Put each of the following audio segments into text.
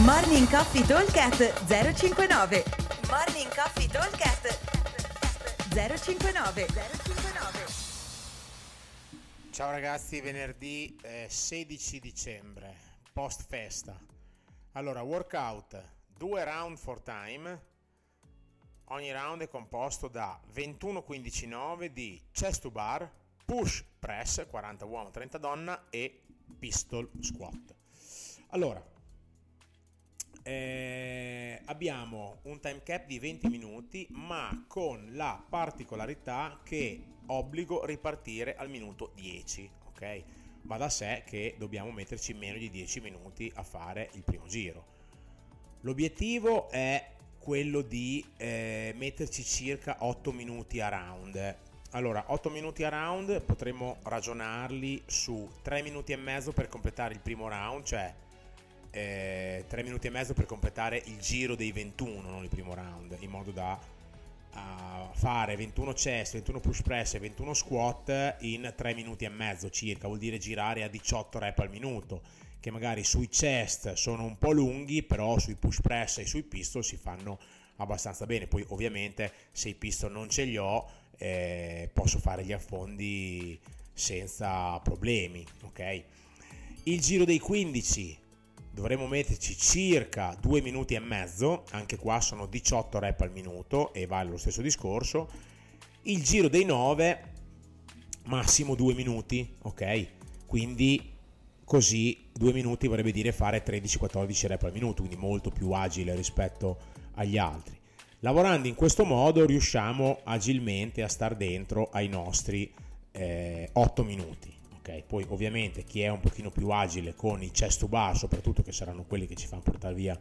Morning Coffee Talkcast 059 Morning Coffee Talkcast 059 059 Ciao ragazzi, venerdì eh, 16 dicembre, post festa. Allora, workout, due round for time. Ogni round è composto da 21-15-9 di chest to bar, push press, 40 uomo, 30 donna e pistol squat. Allora, eh, abbiamo un time cap di 20 minuti, ma con la particolarità che obbligo ripartire al minuto 10, ok? Va da sé che dobbiamo metterci meno di 10 minuti a fare il primo giro. L'obiettivo è quello di eh, metterci circa 8 minuti a round. Allora, 8 minuti a round potremmo ragionarli su 3 minuti e mezzo per completare il primo round, cioè eh, 3 minuti e mezzo per completare il giro dei 21, non il primo round, in modo da uh, fare 21 chest, 21 push press e 21 squat in 3 minuti e mezzo circa, vuol dire girare a 18 rep al minuto, che magari sui chest sono un po' lunghi, però sui push press e sui pistol si fanno abbastanza bene. Poi ovviamente se i pistol non ce li ho, eh, posso fare gli affondi senza problemi, ok? Il giro dei 15 dovremo metterci circa 2 minuti e mezzo, anche qua sono 18 rep al minuto e vale lo stesso discorso. Il giro dei 9 massimo 2 minuti, ok? Quindi così 2 minuti vorrebbe dire fare 13-14 rep al minuto, quindi molto più agile rispetto agli altri. Lavorando in questo modo riusciamo agilmente a star dentro ai nostri eh, 8 minuti. Okay, poi ovviamente chi è un pochino più agile con i chest to bar, soprattutto che saranno quelli che ci fanno portare via,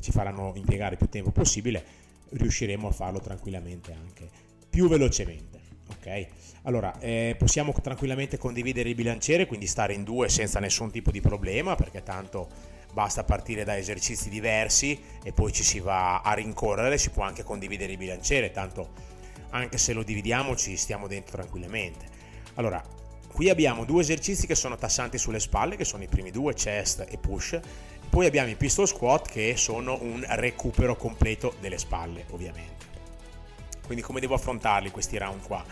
ci faranno impiegare più tempo possibile, riusciremo a farlo tranquillamente anche più velocemente. Ok, allora eh, possiamo tranquillamente condividere il bilanciere, quindi stare in due senza nessun tipo di problema, perché tanto basta partire da esercizi diversi e poi ci si va a rincorrere, si può anche condividere il bilanciere, tanto anche se lo dividiamo ci stiamo dentro tranquillamente. Allora, Qui abbiamo due esercizi che sono tassanti sulle spalle, che sono i primi due, chest e push. Poi abbiamo i pistol squat che sono un recupero completo delle spalle, ovviamente. Quindi come devo affrontarli questi round qua?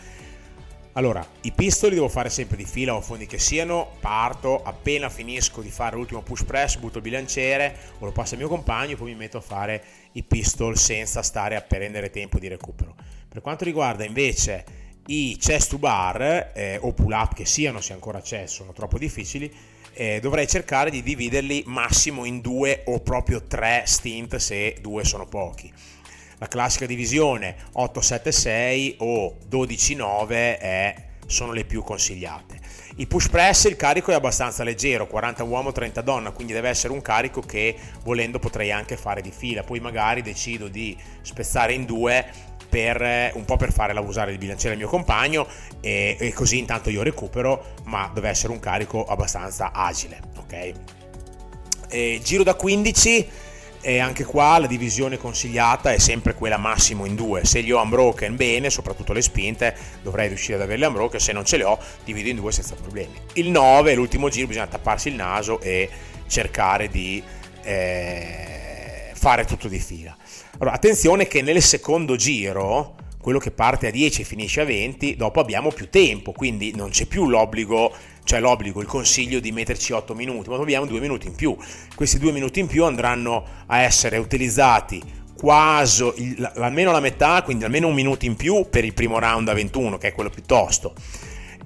Allora, i pistoli devo fare sempre di fila o fondi che siano, parto, appena finisco di fare l'ultimo push press, butto il bilanciere o lo passo al mio compagno, poi mi metto a fare i pistol senza stare a prendere tempo di recupero. Per quanto riguarda invece i chest to bar eh, o pull up che siano, se ancora c'è, sono troppo difficili, eh, dovrei cercare di dividerli massimo in due o proprio tre stint se due sono pochi. La classica divisione 8-7-6 o 12-9 è, sono le più consigliate. Il push press, il carico è abbastanza leggero, 40 uomo, 30 donna, quindi deve essere un carico che volendo potrei anche fare di fila, poi magari decido di spezzare in due per, eh, un po' per fare l'abusare di bilanciere al mio compagno e, e, così intanto io recupero, ma deve essere un carico abbastanza agile, ok? E giro da 15 e anche qua la divisione consigliata è sempre quella massimo in due. Se li ho unbroken bene, soprattutto le spinte, dovrei riuscire ad averle unbroken, se non ce le ho divido in due senza problemi. Il 9, l'ultimo giro, bisogna tapparsi il naso e cercare di eh, fare tutto di fila. Allora, attenzione che nel secondo giro, quello che parte a 10 e finisce a 20, dopo abbiamo più tempo, quindi non c'è più l'obbligo, cioè l'obbligo, il consiglio di metterci 8 minuti, ma abbiamo 2 minuti in più. Questi 2 minuti in più andranno a essere utilizzati quasi almeno la metà, quindi almeno un minuto in più per il primo round a 21, che è quello più tosto.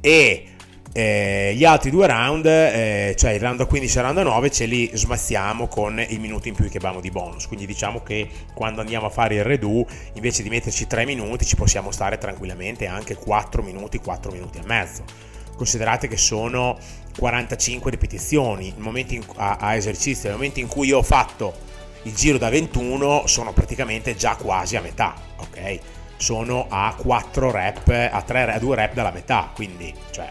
E eh, gli altri due round, eh, cioè il round a 15 e il round a 9, ce li smazziamo con il minuto in più che abbiamo di bonus. Quindi diciamo che quando andiamo a fare il redo, invece di metterci 3 minuti, ci possiamo stare tranquillamente anche 4 minuti, 4 minuti e mezzo. Considerate che sono 45 ripetizioni in, a, a esercizio. Nel momento in cui io ho fatto il giro da 21, sono praticamente già quasi a metà, ok? Sono a 4 rep, a, 3, a 2 rep dalla metà, quindi, cioè,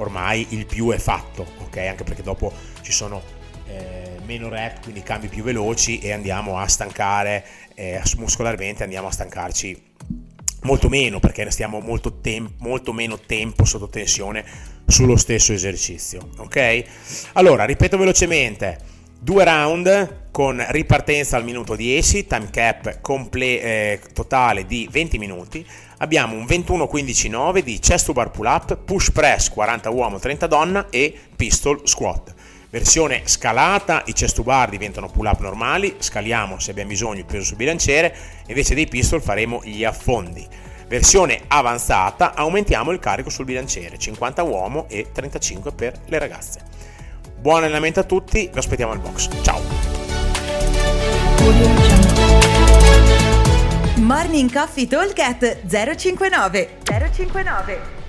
ormai il più è fatto, ok? Anche perché dopo ci sono eh, meno rep, quindi cambi più veloci e andiamo a stancare eh, muscolarmente, andiamo a stancarci molto meno perché stiamo molto, tem- molto meno tempo sotto tensione sullo stesso esercizio, ok? Allora, ripeto velocemente. Due round con ripartenza al minuto 10, time cap comple- eh, totale di 20 minuti. Abbiamo un 21-15-9 di chest to bar pull up, push press 40 uomo 30 donna e pistol squat. Versione scalata, i chest to bar diventano pull up normali, scaliamo se abbiamo bisogno il peso sul bilanciere, invece dei pistol faremo gli affondi. Versione avanzata, aumentiamo il carico sul bilanciere, 50 uomo e 35 per le ragazze. Buon allenamento a tutti, vi aspettiamo al box. Ciao! Morning Coffee Talk 059 059